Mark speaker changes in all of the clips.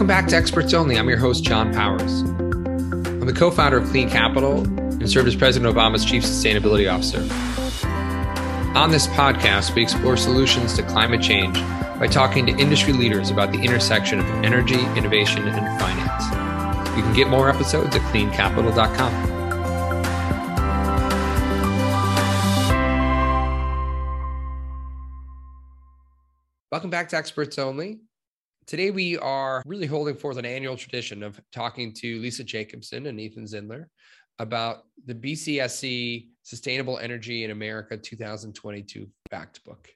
Speaker 1: Welcome back to Experts Only. I'm your host, Jon Powers. I'm the co founder of Clean Capital and served as President Obama's Chief Sustainability Officer. On this podcast, we explore solutions to climate change by talking to industry leaders about the intersection of energy, innovation, and finance. You can get more episodes at cleancapital.com. Welcome back to Experts Only. Today, we are really holding forth an annual tradition of talking to Lisa Jacobson and Ethan Zindler about the BCSE Sustainable Energy in America 2022 Fact Book.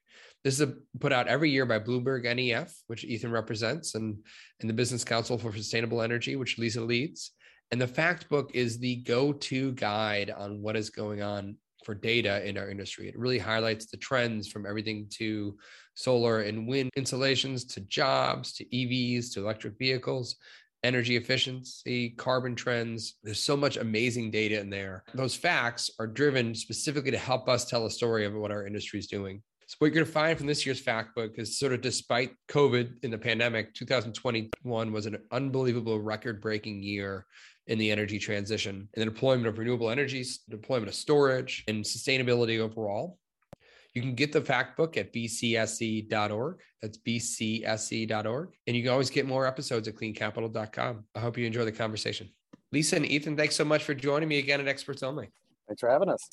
Speaker 1: This is a, put out every year by Bloomberg NEF, which Ethan represents, and, and the Business Council for Sustainable Energy, which Lisa leads. And the fact book is the go to guide on what is going on for data in our industry. It really highlights the trends from everything to solar and wind installations to jobs to EVs to electric vehicles, energy efficiency, carbon trends. There's so much amazing data in there. Those facts are driven specifically to help us tell a story of what our industry is doing. So what you're going to find from this year's fact book is sort of despite COVID in the pandemic, 2021 was an unbelievable record-breaking year in the energy transition and the deployment of renewable energies, deployment of storage, and sustainability overall. You can get the fact book at bcse.org. That's bcse.org. And you can always get more episodes at cleancapital.com. I hope you enjoy the conversation. Lisa and Ethan, thanks so much for joining me again at Experts Only.
Speaker 2: Thanks for having us.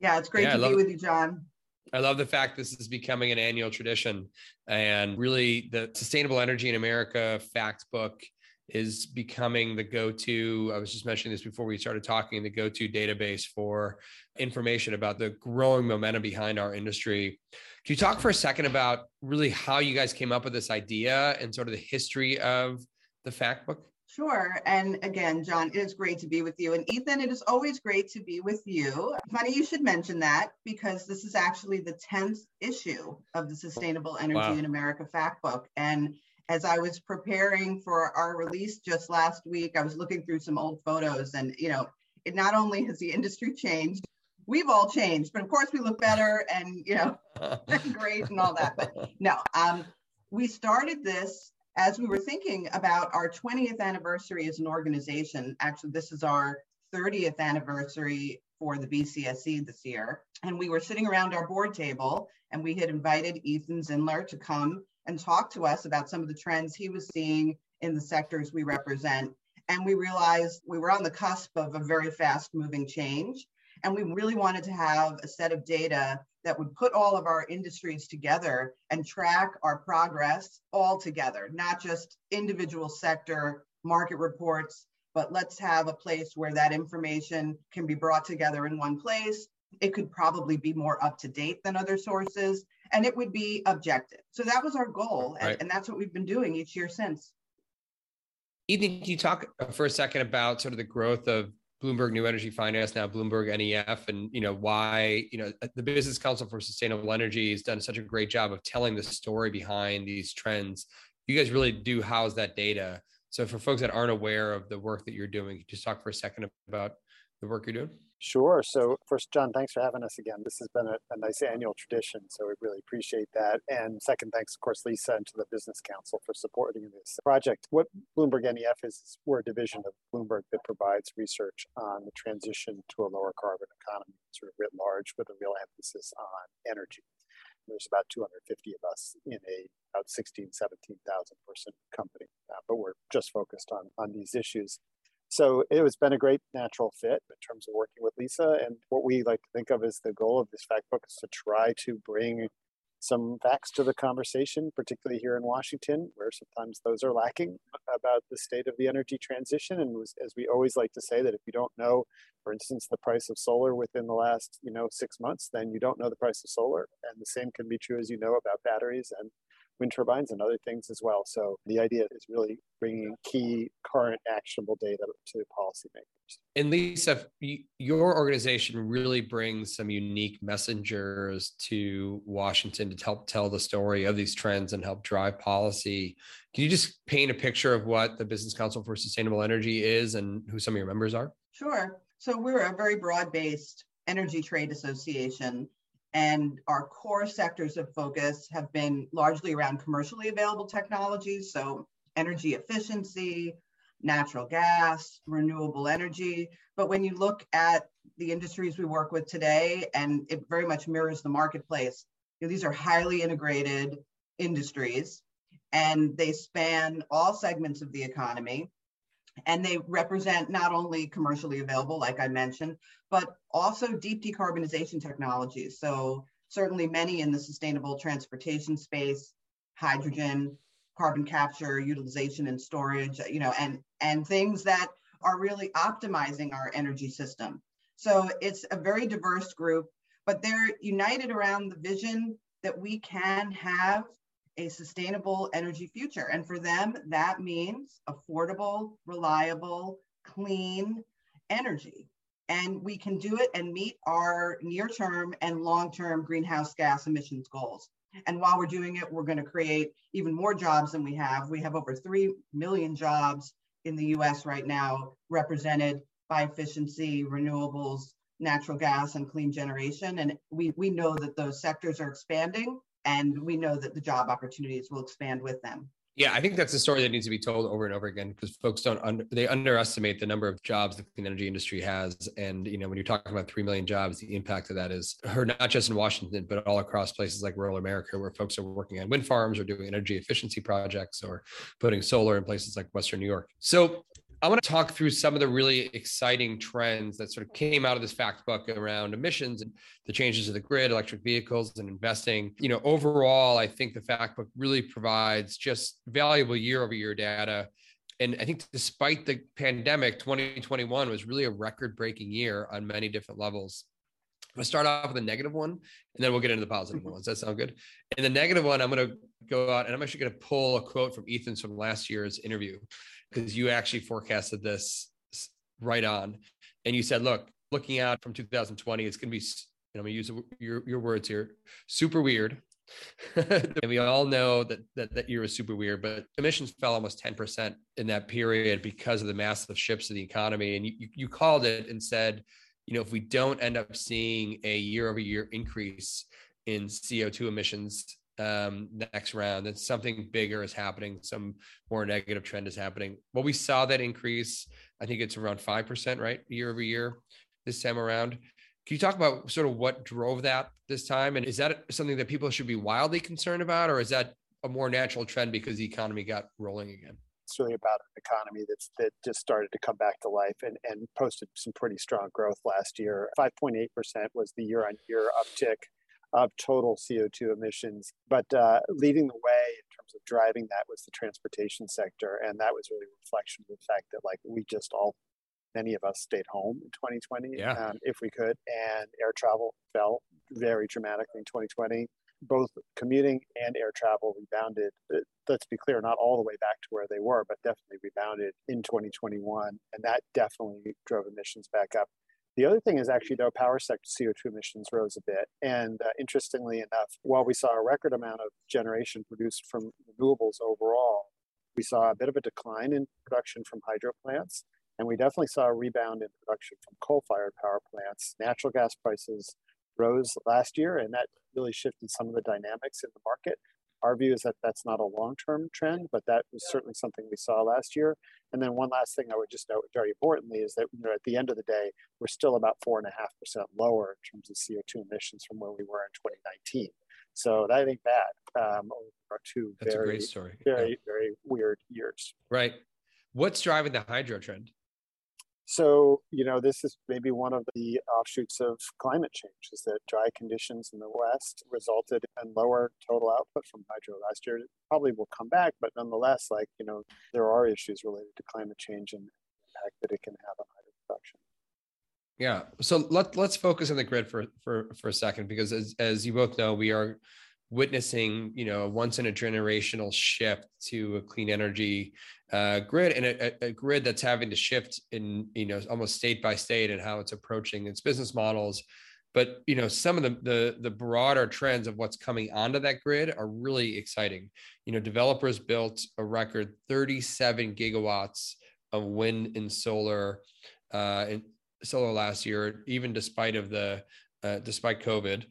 Speaker 3: Yeah, it's great yeah, to love, be with you, Jon.
Speaker 1: I love the fact this is becoming an annual tradition and really the Sustainable Energy in America fact book is becoming the go-to i was just mentioning this before we started talking the go-to database for information about the growing momentum behind our industry can you talk for a second about really how you guys came up with this idea and sort of the history of the fact book
Speaker 3: Sure. And again, Jon, it is great to be with you. And Ethan, it is always great to be with you. Funny you should mention that because this is actually the 10th issue of the Sustainable Energy wow. in America Fact Book. And as I was preparing for our release just last week, I was looking through some old photos and, you know, it not only has the industry changed, we've all changed, but of course we look better and, you know, great and all that. But no, um, we started this as we were thinking about our 20th anniversary as an organization. Actually, this is our 30th anniversary for the BCSE this year. And we were sitting around our board table and we had invited Ethan Zindler to come and talk to us about some of the trends he was seeing in the sectors we represent. And we realized we were on the cusp of a very fast moving change. And we really wanted to have a set of data that would put all of our industries together and track our progress all together, not just individual sector market reports, but let's have a place where that information can be brought together in one place. It could probably be more up to date than other sources and it would be objective. So that was our goal, and, right. and that's what we've been doing each year since.
Speaker 1: Ethan, can you talk uh, for a second about sort of the growth of Bloomberg New Energy Finance, now Bloomberg NEF, and you know why you know the Business Council for Sustainable Energy has done such a great job of telling the story behind these trends. You guys really do house that data. So for folks that aren't aware of the work that you're doing, just talk for a second about the work you're doing.
Speaker 2: Sure. So, first, Jon, thanks for having us again. This has been a, a, nice annual tradition, so we really appreciate that. And second, thanks, of course, Lisa and to the Business Council for supporting this project. What Bloomberg NEF is, we're a division of Bloomberg that provides research on the transition to a lower carbon economy, sort of writ large, with a real emphasis on energy. There's about 250 of us in a about 16, 17,000 person company, uh, but we're just focused on, on these issues so it has been a great natural fit in terms of working with Lisa. And what we like to think of as the goal of this fact book is to try to bring some facts to the conversation, particularly here in Washington, where sometimes those are lacking about the state of the energy transition. And as we always like to say, that if you don't know, for instance, the price of solar within the last you know six months, then you don't know the price of solar. And the same can be true as you know about batteries and wind turbines and other things as well. So the idea is really bringing key current actionable data to policymakers.
Speaker 1: And Lisa, your organization really brings some unique messengers to Washington to help tell the story of these trends and help drive policy. Can you just paint a picture of what the Business Council for Sustainable Energy is and who some of your members are?
Speaker 3: Sure. So we're a very broad based energy trade association and our core sectors of focus have been largely around commercially available technologies. So energy efficiency, natural gas, renewable energy. But when you look at the industries we work with today, and it very much mirrors the marketplace, you know, these are highly integrated industries and they span all segments of the economy. And they represent not only commercially available, like I mentioned, but also deep decarbonization technologies. So, certainly many in the sustainable transportation space, hydrogen, carbon capture, utilization and storage, you know, and and things that are really optimizing our energy system. So it's a very diverse group, but they're united around the vision that we can have a sustainable energy future. And for them, that means affordable, reliable, clean energy. And we can do it and meet our near term and long term greenhouse gas emissions goals. And while we're doing it, we're going to create even more jobs than we have. We have over 3 million jobs in the US right now represented by efficiency, renewables, natural gas, and clean generation. And we, we know that those sectors are expanding and we know that the job opportunities will expand with them.
Speaker 1: Yeah, I think that's a story that needs to be told over and over again because folks don't under, they underestimate the number of jobs the clean energy industry has, and you know when you're talking about three million jobs, the impact of that is heard not just in Washington but all across places like rural America where folks are working on wind farms or doing energy efficiency projects or putting solar in places like Western New York. So I want to talk through some of the really exciting trends that sort of came out of this fact book around emissions and the changes to the grid, electric vehicles, and investing. You know, overall, I think the fact book really provides just valuable year over year data. And I think despite the pandemic, 2021 was really a record breaking year on many different levels. I'm gonna start off with a negative one, and then we'll get into the mm-hmm. ones. Does that sound good? And the negative one, I'm gonna go out and I'm actually gonna pull a quote from Ethan's from last year's interview because you actually forecasted this right on, and you said, "Look, looking out from 2020, it's going to be." I'm going to use your your words here. Super weird. and we all know that, that that year was super weird, but emissions fell almost 10% in that period because of the massive shifts in the economy. And you, you called it and said, you know, if we don't end up seeing a year over year increase in CO2 emissions um, next round, that something bigger is happening, some more negative trend is happening. Well, we saw that increase. I think it's around 5%, right? Year over year this time around. Can you talk about sort of what drove that this time? And is that something that people should be wildly concerned about, or is that a more natural trend because the economy got rolling again?
Speaker 2: It's really about an economy that's that just started to come back to life and, and posted some pretty strong growth last year. 5.8% was the year on year uptick of total CO2 emissions. But uh, leading the way in terms of driving that was the transportation sector. And that was really a reflection of the fact that, like, we just all, many of us stayed home in 2020
Speaker 1: yeah.
Speaker 2: um, if we could. And air travel fell very dramatically in 2020. Both commuting and air travel rebounded. Uh, let's be clear, not all the way back to where they were, but definitely rebounded in 2021. And that definitely drove emissions back up. The other thing is actually, though, power sector CO2 emissions rose a bit. And uh, interestingly enough, while we saw a record amount of generation produced from renewables overall, we saw a bit of a decline in production from hydro plants. And we definitely saw a rebound in production from coal fired power plants. Natural gas prices rose last year, and that really shifted some of the dynamics in the market. Our view is that that's not a long term trend, but that was certainly something we saw last year. And then one last thing I would just note very importantly is that you know, at the end of the day, we're still about four and a half percent lower in terms of CO2 emissions from where we were in 2019. So that ain't bad. Um, are two
Speaker 1: That's
Speaker 2: very,
Speaker 1: a great story.
Speaker 2: very, yeah. very weird years.
Speaker 1: Right. What's driving the hydro trend?
Speaker 2: So, you know, this is maybe one of the offshoots of climate change is that dry conditions in the West resulted in lower total output from hydro last year. It probably will come back, but nonetheless, like, you know, there are issues related to climate change and impact that it can have on hydro production.
Speaker 1: Yeah. So let, let's focus on the grid for, for, for a second, because as, as you both know, we are witnessing, you know, a once in a generational shift to a clean energy uh, grid and a, a, grid that's having to shift in you know almost state by state and how it's approaching its business models. But you know some of the, the the broader trends of what's coming onto that grid are really exciting. You know developers built a record 37 gigawatts of wind and solar uh in solar last year even despite of the uh, despite covid.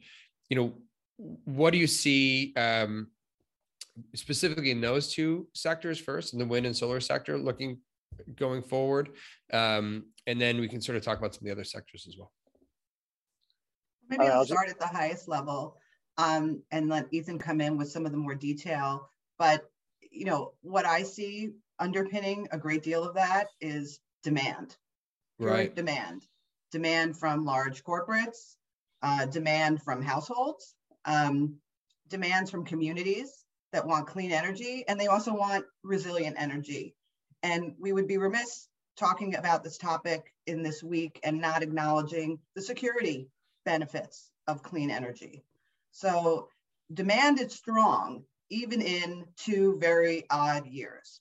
Speaker 1: You know what do you see um specifically in those two sectors first, in the wind and solar sector, looking going forward, um, and then we can sort of talk about some of the other sectors as well.
Speaker 3: Maybe I'll start at the highest level um, and let Ethan come in with some of the more detail. But you know what I see underpinning a great deal of that is demand,
Speaker 1: right?
Speaker 3: Demand, demand from large corporates, uh, demand from households, um, demands from communities that want clean energy, and they also want resilient energy. And we would be remiss talking about this topic in this week and not acknowledging the security benefits of clean energy. So demand is strong, even in two very odd years.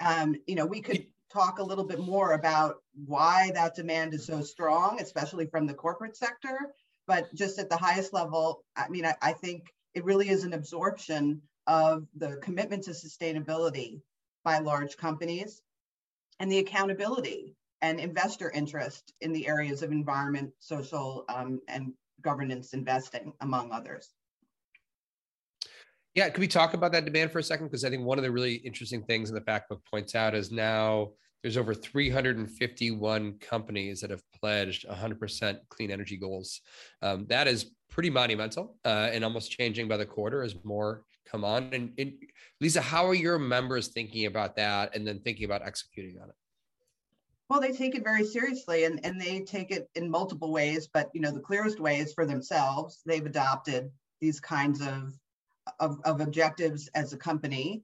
Speaker 3: Um, you know, we could talk a little bit more about why that demand is so strong, especially from the corporate sector. But just at the highest level, I mean, I, I think it really is an absorption of the commitment to sustainability by large companies and the accountability and investor interest in the areas of environment, social, um, and governance investing, among others.
Speaker 1: Yeah, could we talk about that demand for a second? Because I think one of the really interesting things in the fact book points out is now there's over 351 companies that have pledged 100% clean energy goals. Um, that is pretty monumental uh, and almost changing by the quarter as more come on. And, and Lisa, how are your members thinking about that and then thinking about executing on it?
Speaker 3: Well, they take it very seriously and, and they take it in multiple ways, but you know, the clearest way is for themselves. They've adopted these kinds of, of, of objectives as a company.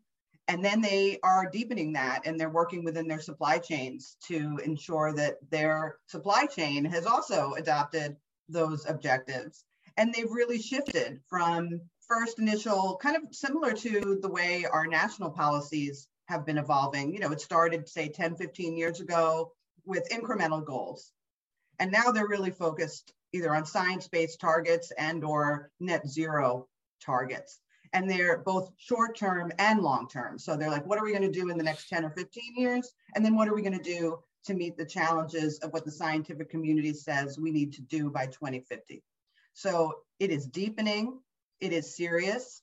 Speaker 3: And then they are deepening that and they're working within their supply chains to ensure that their supply chain has also adopted those objectives. And they've really shifted from first initial, kind of similar to the way our national policies have been evolving. You know, it started, say, 10, 15 years ago with incremental goals. And now they're really focused either on science-based targets and or net zero targets. And they're both short-term and long-term. So they're like, what are we going to do in the next 10 or 15 years? And then what are we going to do to meet the challenges of what the scientific community says we need to do by 2050? So it is deepening, it is serious,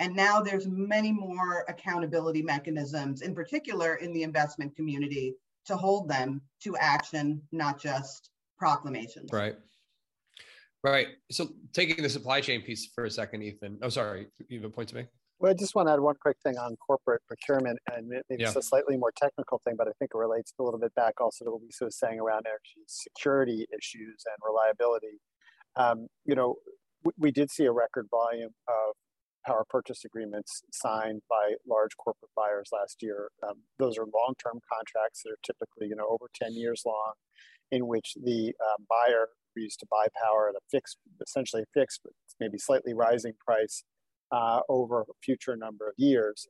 Speaker 3: and now there's many more accountability mechanisms, in particular in the investment community, to hold them to action, not just proclamations.
Speaker 1: Right. Right. So taking the supply chain piece for a second, Ethan. Oh, sorry. You have a point to make?
Speaker 2: Well, I just want to add one quick thing on corporate procurement, and maybe yeah. it's a slightly more technical thing, but I think it relates a little bit back also to what Lisa was saying around energy security issues and reliability. Um, you know, we, we did see a record volume of power purchase agreements signed by large corporate buyers last year. Um, those are long-term contracts that are typically, you know, over 10 years long, in which the um, buyer agrees to buy power at a fixed, essentially fixed, but maybe slightly rising price uh, over a future number of years.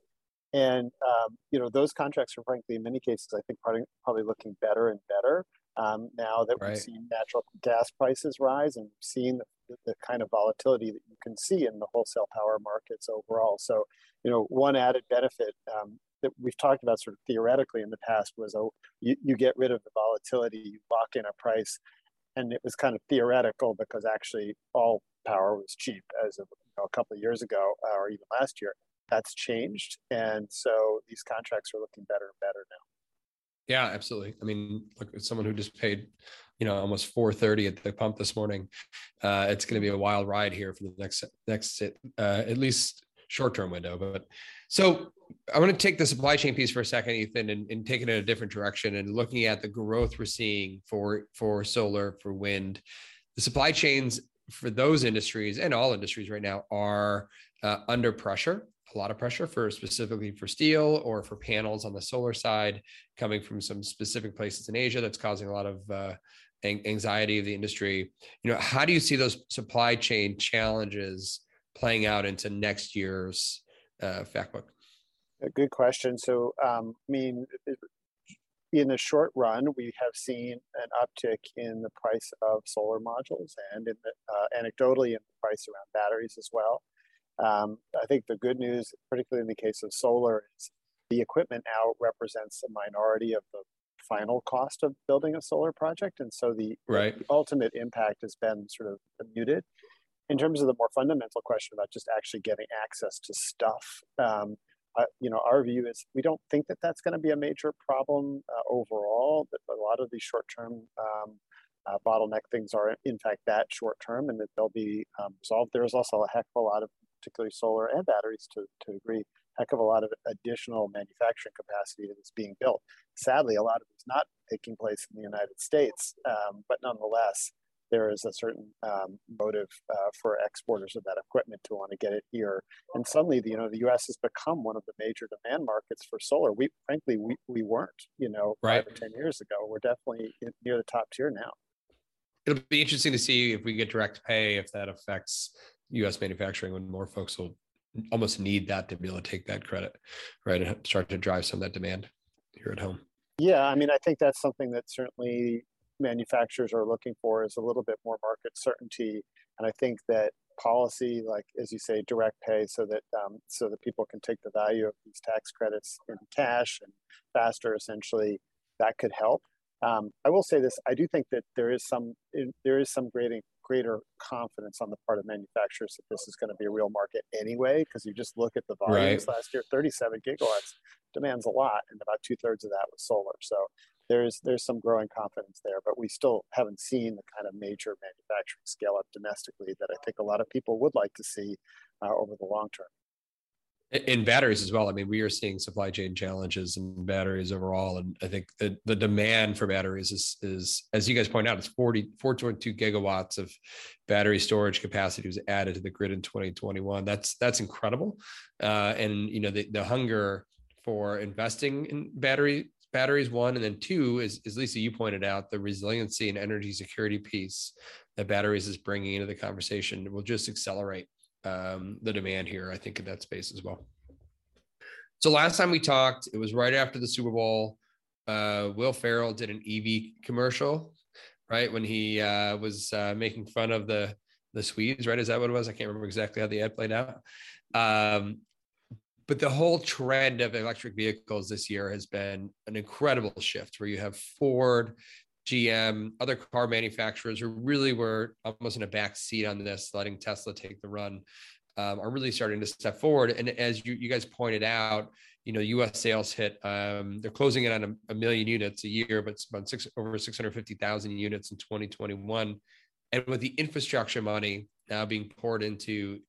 Speaker 2: And um, you know, those contracts are frankly, in many cases, I think probably, probably looking better and better um, now that right. we've seen natural gas prices rise and we've seen the the kind of volatility that you can see in the wholesale power markets overall. So, you know, one added benefit um, that we've talked about sort of theoretically in the past was, oh, you, you get rid of the volatility, you lock in a price, and it was kind of theoretical because actually all power was cheap as of you know, a couple of years ago uh, or even last year. That's changed, and so these contracts are looking better and better now.
Speaker 1: Yeah, absolutely. I mean, look, someone who just paid you know almost 4:30 at the pump this morning. Uh, it's going to be a wild ride here for the next next uh, at least short term window. But so I want to take the supply chain piece for a second, Ethan, and, and take it in a different direction and looking at the growth we're seeing for for solar, for wind, the supply chains for those industries and all industries right now are uh, under pressure a lot of pressure for specifically for steel or for panels on the solar side coming from some specific places in asia that's causing a lot of uh, anxiety of the industry you know how do you see those supply chain challenges playing out into next year's uh, fact book
Speaker 2: a good question so um, i mean in the short run we have seen an uptick in the price of solar modules and in the, uh, anecdotally in the price around batteries as well um, i think the good news particularly in the case of solar is the equipment now represents a minority of the final cost of building a solar project, and so the,
Speaker 1: right.
Speaker 2: the ultimate impact has been sort of muted. In terms of the more fundamental question about just actually getting access to stuff, um, uh, you know, our view is we don't think that that's going to be a major problem uh, overall. That a lot of these short-term um, uh, bottleneck things are, in fact, that short-term, and that they'll be um, resolved. There's also a heck of a lot of, particularly solar and batteries, to to agree, heck of a lot of additional manufacturing capacity that is being built. Sadly, a lot of it is not taking place in the United States, um, but nonetheless, there is a certain um, motive uh, for exporters of that equipment to want to get it here. And suddenly, the, you know, the U.S. has become one of the major demand markets for solar. We, frankly, we, we weren't, you know, right. five or ten years ago. We're definitely near the top tier now.
Speaker 1: It'll be interesting to see if we get direct pay, if that affects U.S. manufacturing, when more folks will almost need that to be able to take that credit, right, and start to drive some of that demand here at home.
Speaker 2: Yeah, I mean, I think that's something that certainly manufacturers are looking for is a little bit more market certainty. And I think that policy, like as you say, direct pay, so that um, so that people can take the value of these tax credits in cash and faster, essentially, that could help. Um, I will say this: I do think that there is some there is some greater greater confidence on the part of manufacturers that this is going to be a real market anyway. Because you just look at the volumes right. last year, 37 gigawatts demands a lot, and about two thirds of that was solar. So there's there's some growing confidence there, but we still haven't seen the kind of major manufacturing scale up domestically that I think a lot of people would like to see uh, over the long term.
Speaker 1: In batteries as well. I mean, we are seeing supply chain challenges in batteries overall, and I think the the demand for batteries is is as you guys point out, it's 40 4.2 gigawatts of battery storage capacity was added to the grid in 2021. That's that's incredible, uh, and you know the the hunger for investing in battery batteries one and then two is, is lisa you pointed out the resiliency and energy security piece that batteries is bringing into the conversation will just accelerate um, the demand here i think in that space as well. So last time we talked it was right after the super bowl uh, will ferrell did an ev commercial right? When he uh, was uh, making fun of the the swedes right? Is that what it was? I can't remember exactly how the ad played out. Um, but the whole trend of electric vehicles this year has been an incredible shift where you have Ford, GM, other car manufacturers who really were almost in a back seat on this, letting Tesla take the run, um, are really starting to step forward. And as you, you guys pointed out, you know, U.S. sales hit, um, they're closing in on a, a, million units a year, but it's about six, over 650,000 units in 2021. And with the infrastructure money now being poured into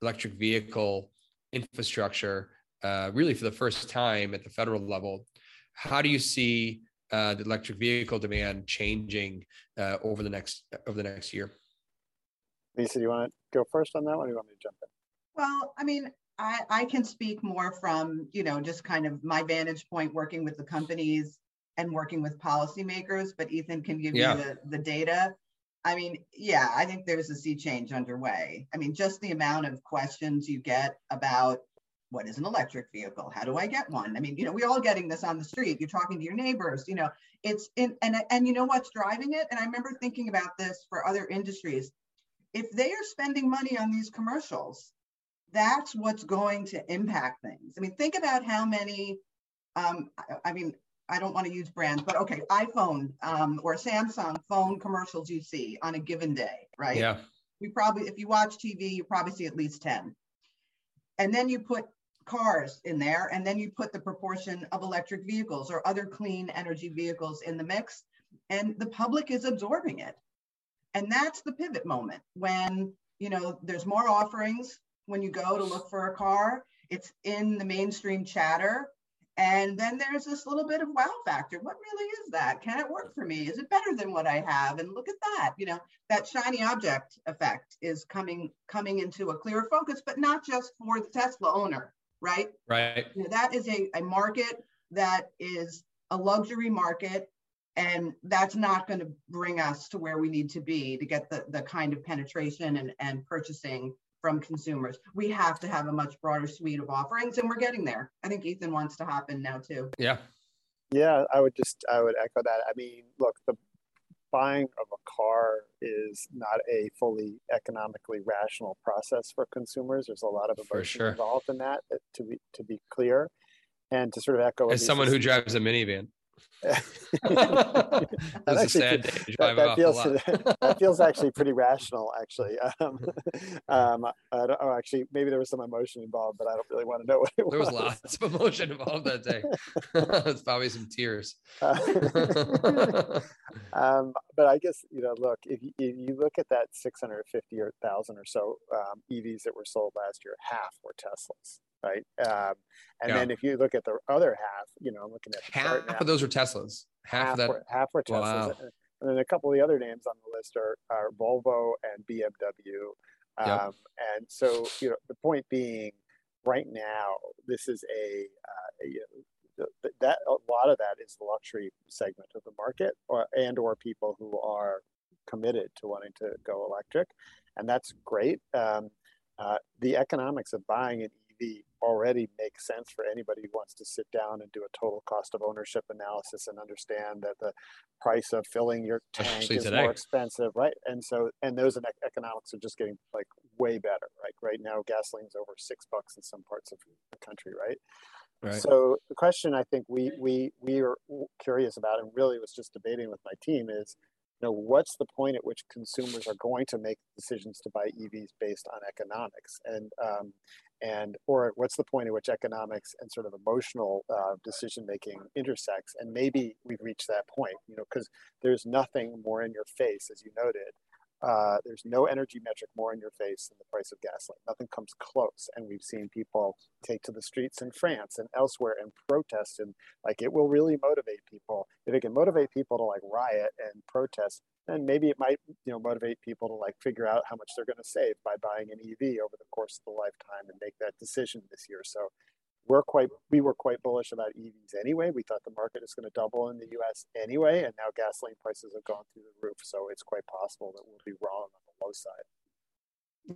Speaker 1: electric vehicle infrastructure uh, really for the first time at the federal level. How do you see uh, the electric vehicle demand changing uh, over the next over the next year?
Speaker 2: Lisa, do you want to go first on that one, or do you want me to jump in?
Speaker 3: Well, I mean, I, I can speak more from you know just kind of my vantage point working with the companies and working with policymakers, but Ethan can give yeah. you the, the data. I mean, yeah, I think there's a sea change underway. I mean, just the amount of questions you get about what is an electric vehicle? How do I get one? I mean, you know, we're all getting this on the street. You're talking to your neighbors, you know, it's in, and, and you know what's driving it? And I remember thinking about this for other industries. If they are spending money on these commercials, that's what's going to impact things. I mean, think about how many, um, I, I mean, I don't want to use brands, but okay, iPhone um, or Samsung phone commercials you see on a given day, right?
Speaker 1: Yeah.
Speaker 3: We probably, if you watch TV, you probably see at least 10. And then you put cars in there, and then you put the proportion of electric vehicles or other clean energy vehicles in the mix, and the public is absorbing it. And that's the pivot moment when, you know, there's more offerings when you go to look for a car. It's in the mainstream chatter and then there's this little bit of wow factor. What really is that? Can it work for me? Is it better than what I have? And look at that. You know, that shiny object effect is coming coming into a clearer focus, but not just for the Tesla owner, right?
Speaker 1: Right.
Speaker 3: You know, that is a, a market that is a luxury market. And that's not going to bring us to where we need to be to get the, the kind of penetration and, and purchasing from consumers. We have to have a much broader suite of offerings, and we're getting there. I think Ethan wants to hop in now too.
Speaker 1: Yeah.
Speaker 2: Yeah, I would just I would echo that. I mean, look, the buying of a car is not a fully economically rational process for consumers. There's a lot of emotion sure. involved in that. To be to be clear, and to sort of echo
Speaker 1: as someone who drives a minivan.
Speaker 2: That, actually, that, that feels that feels actually pretty rational. Actually, um, um, I don't, oh, actually, maybe there was some emotion involved, but I don't really want to know what it
Speaker 1: there
Speaker 2: was.
Speaker 1: There was lots of emotion involved that day. it's probably some tears. Uh,
Speaker 2: um, but I guess you know, look, if you, if you look at that 650 or thousand or so um, EVs that were sold last year, half were Teslas right? Um, and yeah. then if you look at the other half, you know, I'm looking at
Speaker 1: half now, of those are Teslas. Half, half of that.
Speaker 2: Were, half were Teslas. Wow. And then a couple of the other names on the list are, are Volvo and BMW. Um, yep. And so, you know, the point being, right now, this is a, uh, you know, that a lot of that is the luxury segment of the market, or and or people who are committed to wanting to go electric, and that's great. Um, uh, the economics of buying an EV already makes sense for anybody who wants to sit down and do a total cost of ownership analysis and understand that the price of filling your tank Especially is today. more expensive, right? And so, and those economics are just getting like way better. Like right now, gasoline's over six bucks in some parts of the country, right? Right. So the question I think we we we are curious about, and really was just debating with my team, is you know what's the point at which consumers are going to make decisions to buy EVs based on economics, and um, and or what's the point at which economics and sort of emotional uh, decision making intersects and maybe we've reached that point you know because there's nothing more in your face as you noted uh, there's no energy metric more in your face than the price of gasoline. Nothing comes close. And we've seen people take to the streets in France and elsewhere and protest. And like it will really motivate people. If it can motivate people to like riot and protest, then maybe it might you know motivate people to like figure out how much they're going to save by buying an EV over the course of the lifetime and make that decision this year. So we're quite we were quite bullish about EVs anyway. We thought the market is going to double in the U.S. anyway, and now gasoline prices have gone through the roof. So it's quite possible that we'll be wrong on the low side.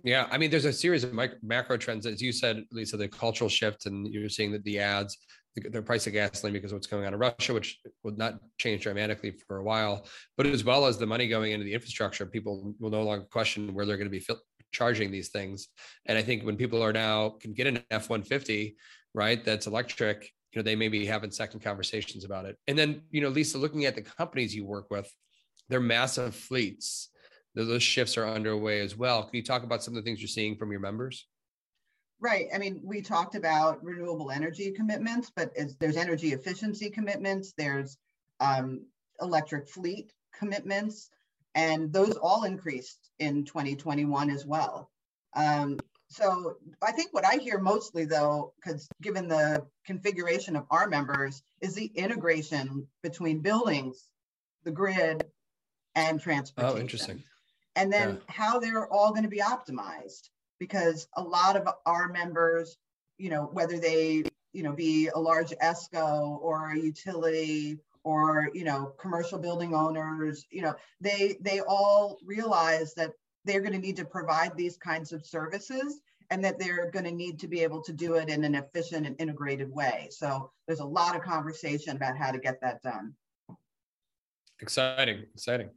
Speaker 1: Yeah, I mean, there's a series of micro, macro trends, as you said, Lisa. The cultural shift, and you're seeing that the ads, the, the price of gasoline because of what's going on in Russia, which will not change dramatically for a while, but as well as the money going into the infrastructure, people will no longer question where they're going to be fil- charging these things. And I think when people are now can get an F one fifty right? That's electric. You know, they may be having second conversations about it. And then, you know, Lisa, looking at the companies you work with, they're massive fleets. Those shifts are underway as well. Can you talk about some of the things you're seeing from your members?
Speaker 3: Right. I mean, we talked about renewable energy commitments, but there's energy efficiency commitments, there's um, electric fleet commitments, and those all increased in 2021 as well. Um, so I think what I hear mostly though, because given the configuration of our members, is the integration between buildings, the grid, and transportation.
Speaker 1: Oh, interesting.
Speaker 3: And then yeah. how they're all going to be optimized, because a lot of our members, you know, whether they, you know, be a large ESCO or a utility or you know commercial building owners you know they they all realize that they're going to need to provide these kinds of services and that they're going to need to be able to do it in an efficient and integrated way. So there's a lot of conversation about how to get that done.
Speaker 1: Exciting, exciting.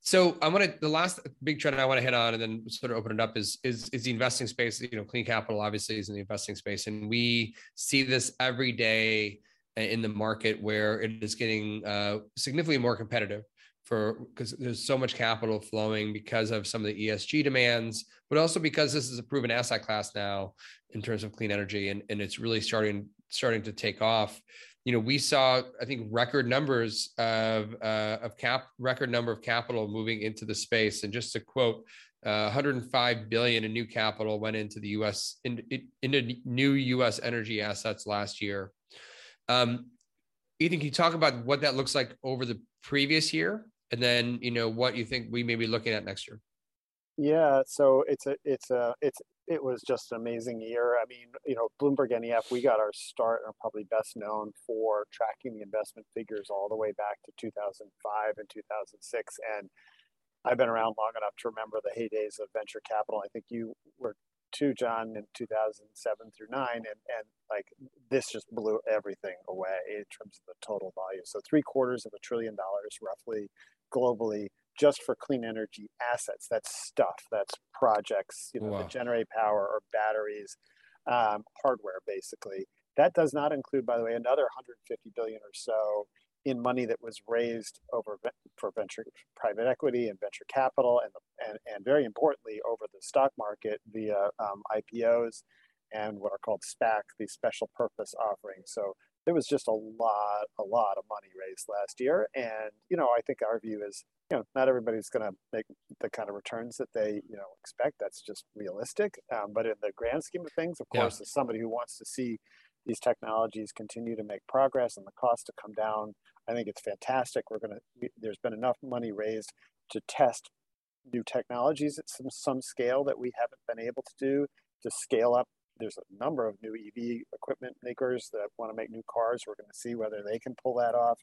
Speaker 1: So I want to the last big trend I want to hit on and then sort of open it up is is is the investing space. You know, clean capital obviously is in the investing space, and we see this every day in the market where it is getting uh, significantly more competitive for because there's so much capital flowing because of some of the ESG demands, but also because this is a proven asset class now in terms of clean energy and, and it's really starting starting to take off. You know, we saw I think record numbers of uh, of cap record number of capital moving into the space. And just to quote, uh, 105 billion in new capital went into the U.S. into, into new U.S. energy assets last year. Um, Ethan, can you talk about what that looks like over the previous year and then you know what you think we may be looking at next year.
Speaker 2: Yeah so it's a it's a it's it was just an amazing year. I mean you know bloomberg nef we got our start and are probably best known for tracking the investment figures all the way back to 2005 and 2006 and i've been around long enough to remember the heydays of venture capital. I think you were too jon in 2007 through 9 and and like this just blew everything away in terms of the total value. So three quarters of a trillion dollars roughly globally just for clean energy assets. That's stuff. That's projects, you know, wow. that generate power or batteries, um, hardware, basically. That does not include, by the way, another 150 billion or so in money that was raised over for venture private equity and venture capital and, and, and very importantly over the stock market via um, IPOs and what are called SPAC, these special purpose offerings. So there was just a lot, a lot of money raised last year. And, you know, I think our view is, you know, not everybody's going to make the kind of returns that they, you know, expect. That's just realistic. Um, but in the grand scheme of things, of course, as somebody who wants to see these technologies continue to make progress and the cost to come down, I think it's fantastic. We're going to, there's been enough money raised to test new technologies at some, some scale that we haven't been able to do to scale up there's a number of new EV equipment makers that want to make new cars. We're going to see whether they can pull that off.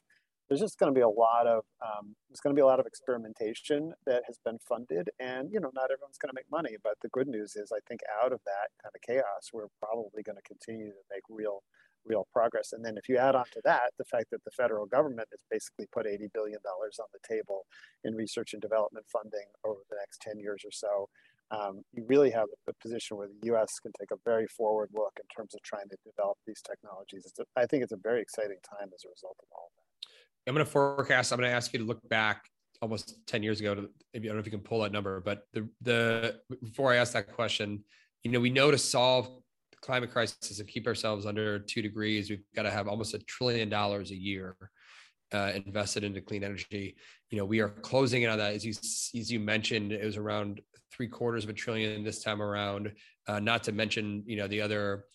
Speaker 2: There's just going to be a lot of um, there's going to be a lot of experimentation that has been funded, and you know not everyone's going to make money. But the good news is, I think out of that kind of chaos, we're probably going to continue to make real real progress. And then if you add on to that the fact that the federal government has basically put $80 billion on the table in research and development funding over the next 10 years or so, um, you really have a position where the U.S. can take a very forward look in terms of trying to develop these technologies. A, I think it's a very exciting time as a result of all of that.
Speaker 1: I'm going to forecast. I'm going to ask you to look back almost 10 years ago. To, I don't know if you can pull that number, but the the before I ask that question, you know, we know to solve the climate crisis and keep ourselves under two degrees, we've got to have almost a trillion dollars a year uh, invested into clean energy. You know, we are closing in on that. As you as you mentioned, it was around three quarters of a trillion this time around. Uh, not to mention, you know, the other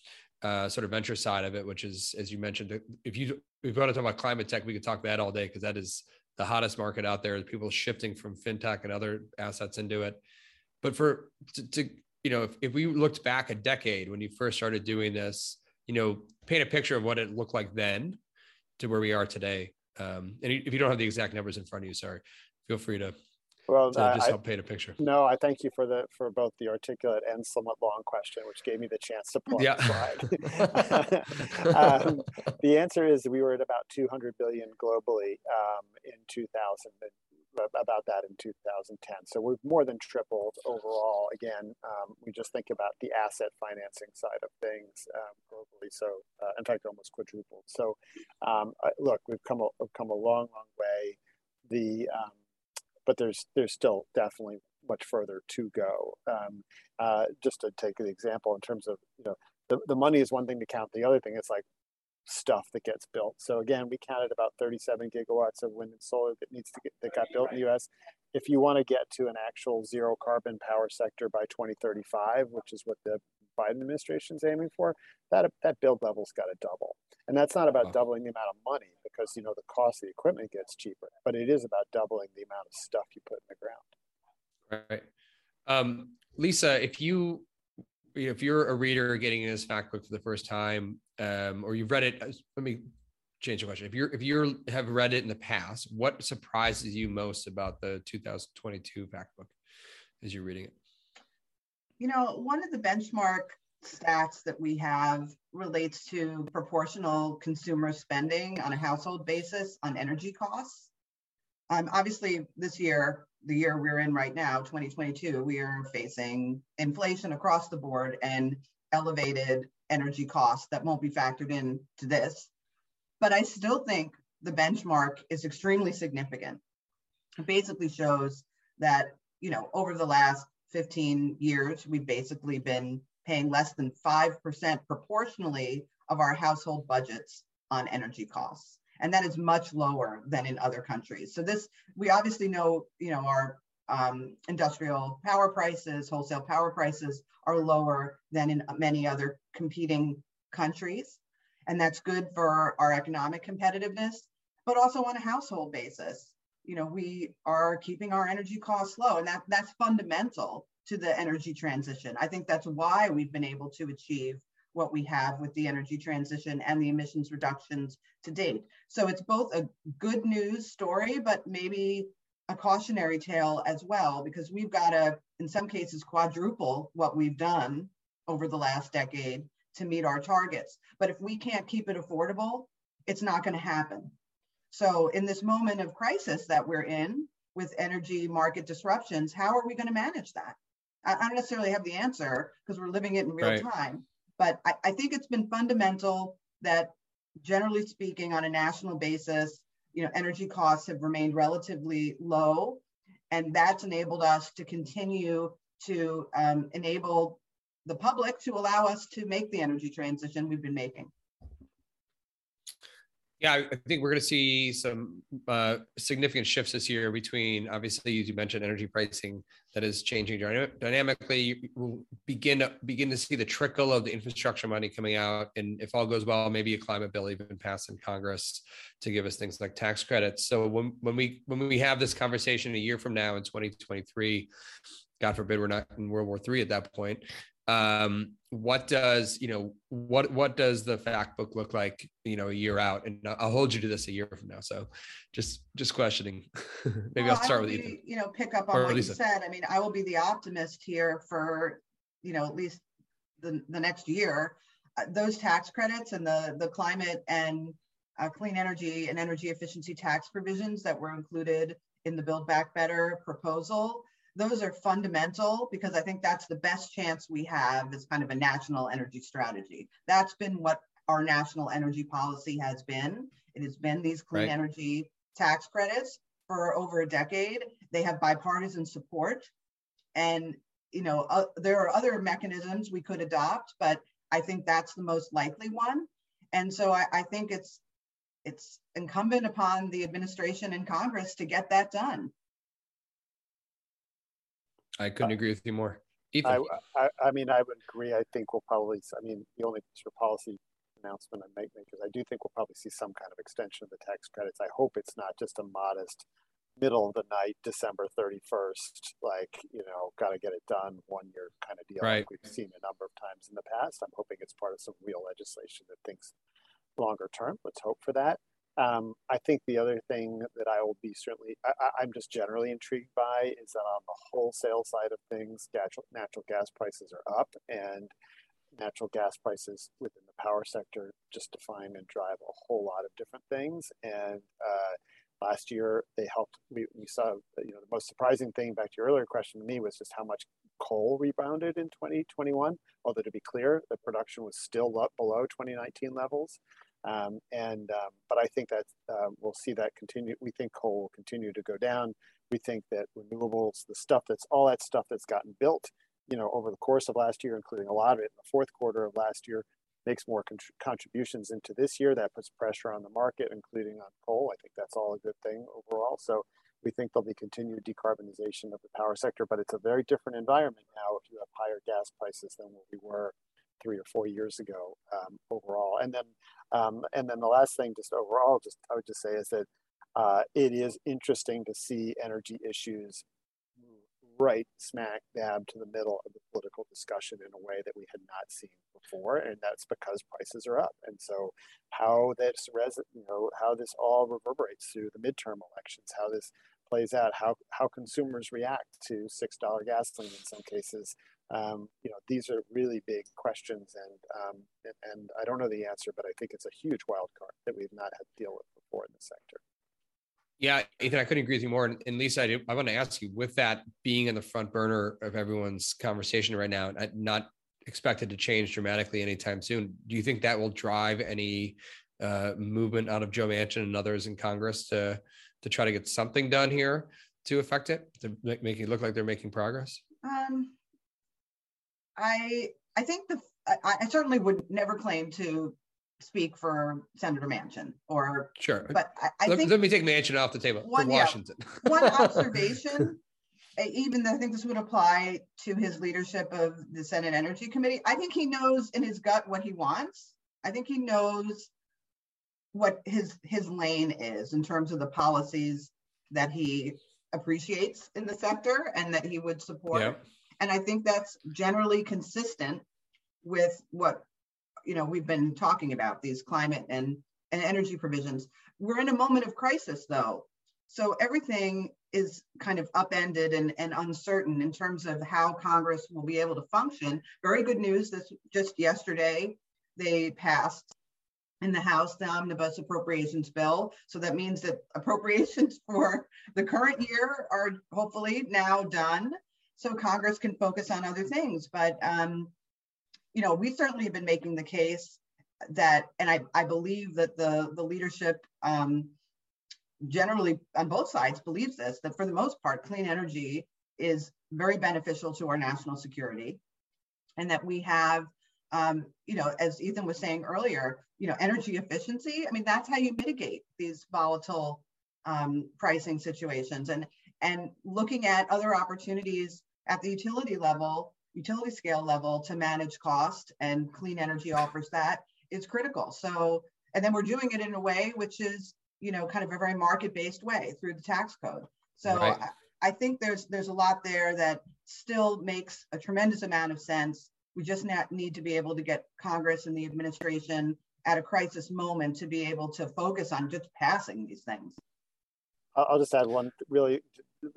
Speaker 1: uh, sort of venture side of it, which is, as you mentioned, if you if you want to talk about climate tech, we could talk that all day because that is the hottest market out there. People shifting from fintech and other assets into it. But for to, to you know, if, if we looked back a decade when you first started doing this, you know, paint a picture of what it looked like then to where we are today. Um, and if you don't have the exact numbers in front of you, sorry, feel free to well, to just help paint a picture.
Speaker 2: No, I thank you for the for both the articulate and somewhat long question, which gave me the chance to pull yeah. the slide. um, the answer is we were at about 200 billion globally um, in 2000, about that in 2010. So we've more than tripled overall. Again, um, we just think about the asset financing side of things um, globally. So uh, in fact, almost quadrupled. So um, look, we've come a, we've come a long, long way. The um, but there's there's still definitely much further to go. Um, uh, just to take an example in terms of you know the, the money is one thing to count. The other thing is like stuff that gets built. So again, we counted about 37 gigawatts of wind and solar that needs to get that got built in the U.S. If you want to get to an actual zero carbon power sector by 2035, which is what the Biden administration is aiming for, that that build level's got to double. And that's not about doubling the amount of money because you know the cost of the equipment gets cheaper, but it is about doubling the amount of stuff you put in the
Speaker 1: ground. Right. Um, Lisa, if you if you're a reader getting in this fact book for the first time, um, or you've read it, uh, let me change the question. If you're if you have read it in the past, what surprises you most about the 2022 fact book as you're reading it?
Speaker 3: You know, one of the benchmark stats that we have relates to proportional consumer spending on a household basis on energy costs. Um, obviously, this year, the year we're in right now, 2022, we are facing inflation across the board and elevated energy costs that won't be factored in to this. But I still think the benchmark is extremely significant. It basically shows that, you know, over the last 15 years, we've basically been paying less than 5% proportionally of our household budgets on energy costs. And that is much lower than in other countries. So this, we obviously know, you know, our um, industrial power prices, wholesale power prices are lower than in many other competing countries. And that's good for our economic competitiveness, but also on a household basis. You know, we are keeping our energy costs low, and that, that's fundamental to the energy transition. I think that's why we've been able to achieve what we have with the energy transition and the emissions reductions to date. So it's both a good news story, but maybe a cautionary tale as well, because we've got to, in some cases, quadruple what we've done over the last decade to meet our targets. But if we can't keep it affordable, it's not going to happen. So, in this moment of crisis that we're in with energy market disruptions, how are we going to manage that? I, don't necessarily have the answer because we're living it in real right. time. But I, I think it's been fundamental that, generally speaking, on a national basis, you know, energy costs have remained relatively low, and that's enabled us to continue to um, enable the public to allow us to make the energy transition we've been making.
Speaker 1: Yeah, I think we're going to see some uh, significant shifts this year between, obviously, as you mentioned, energy pricing that is changing dynamically. We'll begin to begin to see the trickle of the infrastructure money coming out, and if all goes well, maybe a climate bill even passed in Congress to give us things like tax credits. So when when we when we have this conversation a year from now in 2023, God forbid we're not in World War III at that point um, what does you know what what does the fact book look like you know a year out? And i'll hold you to this a year from now. So just just questioning. Maybe well, i'll start with
Speaker 3: you you know pick up on or what Lisa. you said. I mean i will be the optimist here for you know at least the, the next year. Uh, those tax credits and the the climate and uh, clean energy and energy efficiency tax provisions that were included in the build back better proposal those are fundamental because I think that's the best chance we have as kind of a national energy strategy. That's been what our national energy policy has been. It has been these clean right. energy tax credits for over a decade. They have bipartisan support. And, you know, uh, there are other mechanisms we could adopt, but I think that's the most likely one. And so I, I think it's it's incumbent upon the administration and Congress to get that done.
Speaker 1: I couldn't agree with you more.
Speaker 2: Ethan. I, I, I, mean, I would agree. I think we'll probably, I mean, the only sort of policy announcement I make is I do think we'll probably see some kind of extension of the tax credits. I hope it's not just a modest middle of the night, December 31st, like, you know, got to get it done one year kind of deal.
Speaker 1: Right.
Speaker 2: Like we've seen a number of times in the past. I'm hoping it's part of some real legislation that thinks longer term. Let's hope for that. Um, I think the other thing that I will be certainly, I, am just generally intrigued by is that on the wholesale side of things, natural, natural gas prices are up and natural gas prices within the power sector just define and drive a whole lot of different things. And uh, last year they helped, we, we saw, you know, the most surprising thing back to your earlier question to me was just how much coal rebounded in 2021. Although to be clear, the production was still up below 2019 levels. Um, and um, but I think that uh, we'll see that continue. We think coal will continue to go down. We think that renewables, the stuff that's all that stuff that's gotten built, you know, over the course of last year, including a lot of it in the fourth quarter of last year, makes more con- contributions into this year. That puts pressure on the market, including on coal. I think that's all a good thing overall. So we think there'll be continued decarbonization of the power sector, but it's a very different environment now if you have higher gas prices than what we were three or four years ago um, overall. And then, um, and then the last thing, just overall, just I would just say is that uh, it is interesting to see energy issues right smack dab to the middle of the political discussion in a way that we had not seen before, and that's because prices are up. And so, how this res- you know how this all reverberates through the midterm elections, how this plays out, how how consumers react to six dollar gasoline in some cases, um, you know, these are really big questions, and, um, and, and I don't know the answer, but I think it's a huge wild card that we've not had to deal with before in the sector.
Speaker 1: Yeah, Ethan, I couldn't agree with you more. And, and Lisa, I, I want to ask you, with that being in the front burner of everyone's conversation right now, not expected to change dramatically anytime soon, do you think that will drive any uh, movement out of Joe Manchin and others in Congress to to try to get something done here to affect it, to make, make it look like they're making progress?
Speaker 3: Um, I I think the I, I, certainly would never claim to speak for Senator Manchin or
Speaker 1: sure,
Speaker 3: but I, I
Speaker 1: let,
Speaker 3: think
Speaker 1: let me take Manchin off the table one, for Washington.
Speaker 3: Yeah, one observation, even though I think this would apply to his leadership of the Senate Energy Committee. I think he knows in his gut what he wants. I think he knows what his his lane is in terms of the policies that he appreciates in the sector and that he would support. And I think that's generally consistent with what you know we've been talking about these climate and, and energy provisions. We're in a moment of crisis though. So everything is kind of upended and, and uncertain in terms of how Congress will be able to function. Very good news this just yesterday they passed in the House the omnibus appropriations bill. So that means that appropriations for the current year are hopefully now done so Congress can focus on other things. But um, you know, we certainly have been making the case that, and I, I believe that the the leadership um, generally on both sides believes this that for the most part, clean energy is very beneficial to our national security, and that we have, um, you know, as Ethan was saying earlier, you know, energy efficiency. I mean, that's how you mitigate these volatile um, pricing situations, and and looking at other opportunities at the utility level, utility scale level to manage cost, and clean energy offers that is critical. So, and then we're doing it in a way which is, you know, kind of a very market-based way through the tax code. So right. I, I think there's there's a lot there that still makes a tremendous amount of sense. We just not, need to be able to get Congress and the administration at a crisis moment to be able to focus on just passing these things.
Speaker 2: I'll just add one really,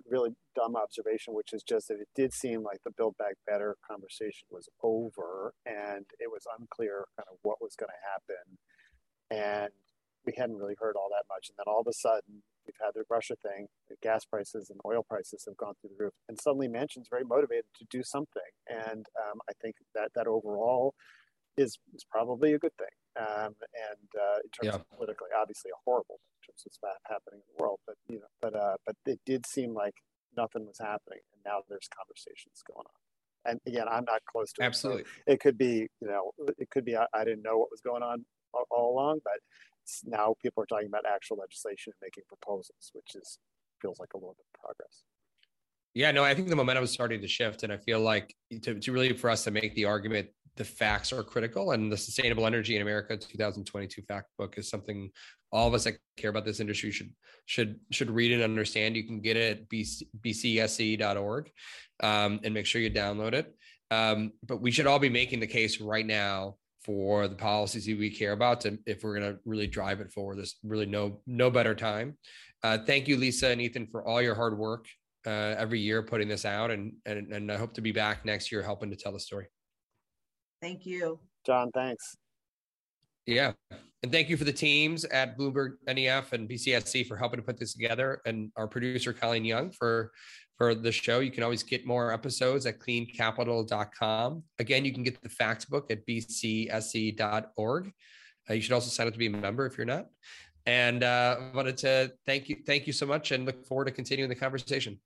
Speaker 2: really dumb observation, which is just that it did seem like the Build Back Better conversation was over and it was unclear kind of what was going to happen. And we hadn't really heard all that much. And then all of a sudden, we've had the Russia thing, the gas prices and oil prices have gone through the roof. And suddenly Manchin's very motivated to do something. And um, I think that that overall is, is probably a good thing. Um, and uh, in terms yeah. of politically, obviously a horrible thing in terms of what's happening in the world. But you know, but uh, but it did seem like nothing was happening, and now there's conversations going on. And again, I'm not close to
Speaker 1: absolutely.
Speaker 2: It, so it could be, you know, it could be I, I didn't know what was going on all, all along, but now people are talking about actual legislation and making proposals, which is feels like a little bit of progress.
Speaker 1: Yeah, no, I think the momentum is starting to shift, and I feel like to, to really for us to make the argument the facts are critical and the sustainable energy in america 2022 fact book is something all of us that care about this industry should should should read and understand. You can get it at BC, bcse.org um, and make sure you download it. Um, but we should all be making the case right now for the policies that we care about to, if we're going to really drive it forward there's really no no better time. Uh, thank you lisa and ethan for all your hard work uh, every year putting this out and, and and i hope to be back next year helping to tell the story
Speaker 3: Thank you.
Speaker 2: Jon, thanks.
Speaker 1: Yeah. And thank you for the teams at Bloomberg NEF and BCSE for helping to put this together and our producer, Colleen Young, for for the show. You can always get more episodes at cleancapital.com. Again, you can get the fact book at bcse.org. Uh, you should also sign up to be a member if you're not. And uh, I wanted to thank you, thank you so much, and look forward to continuing the conversation.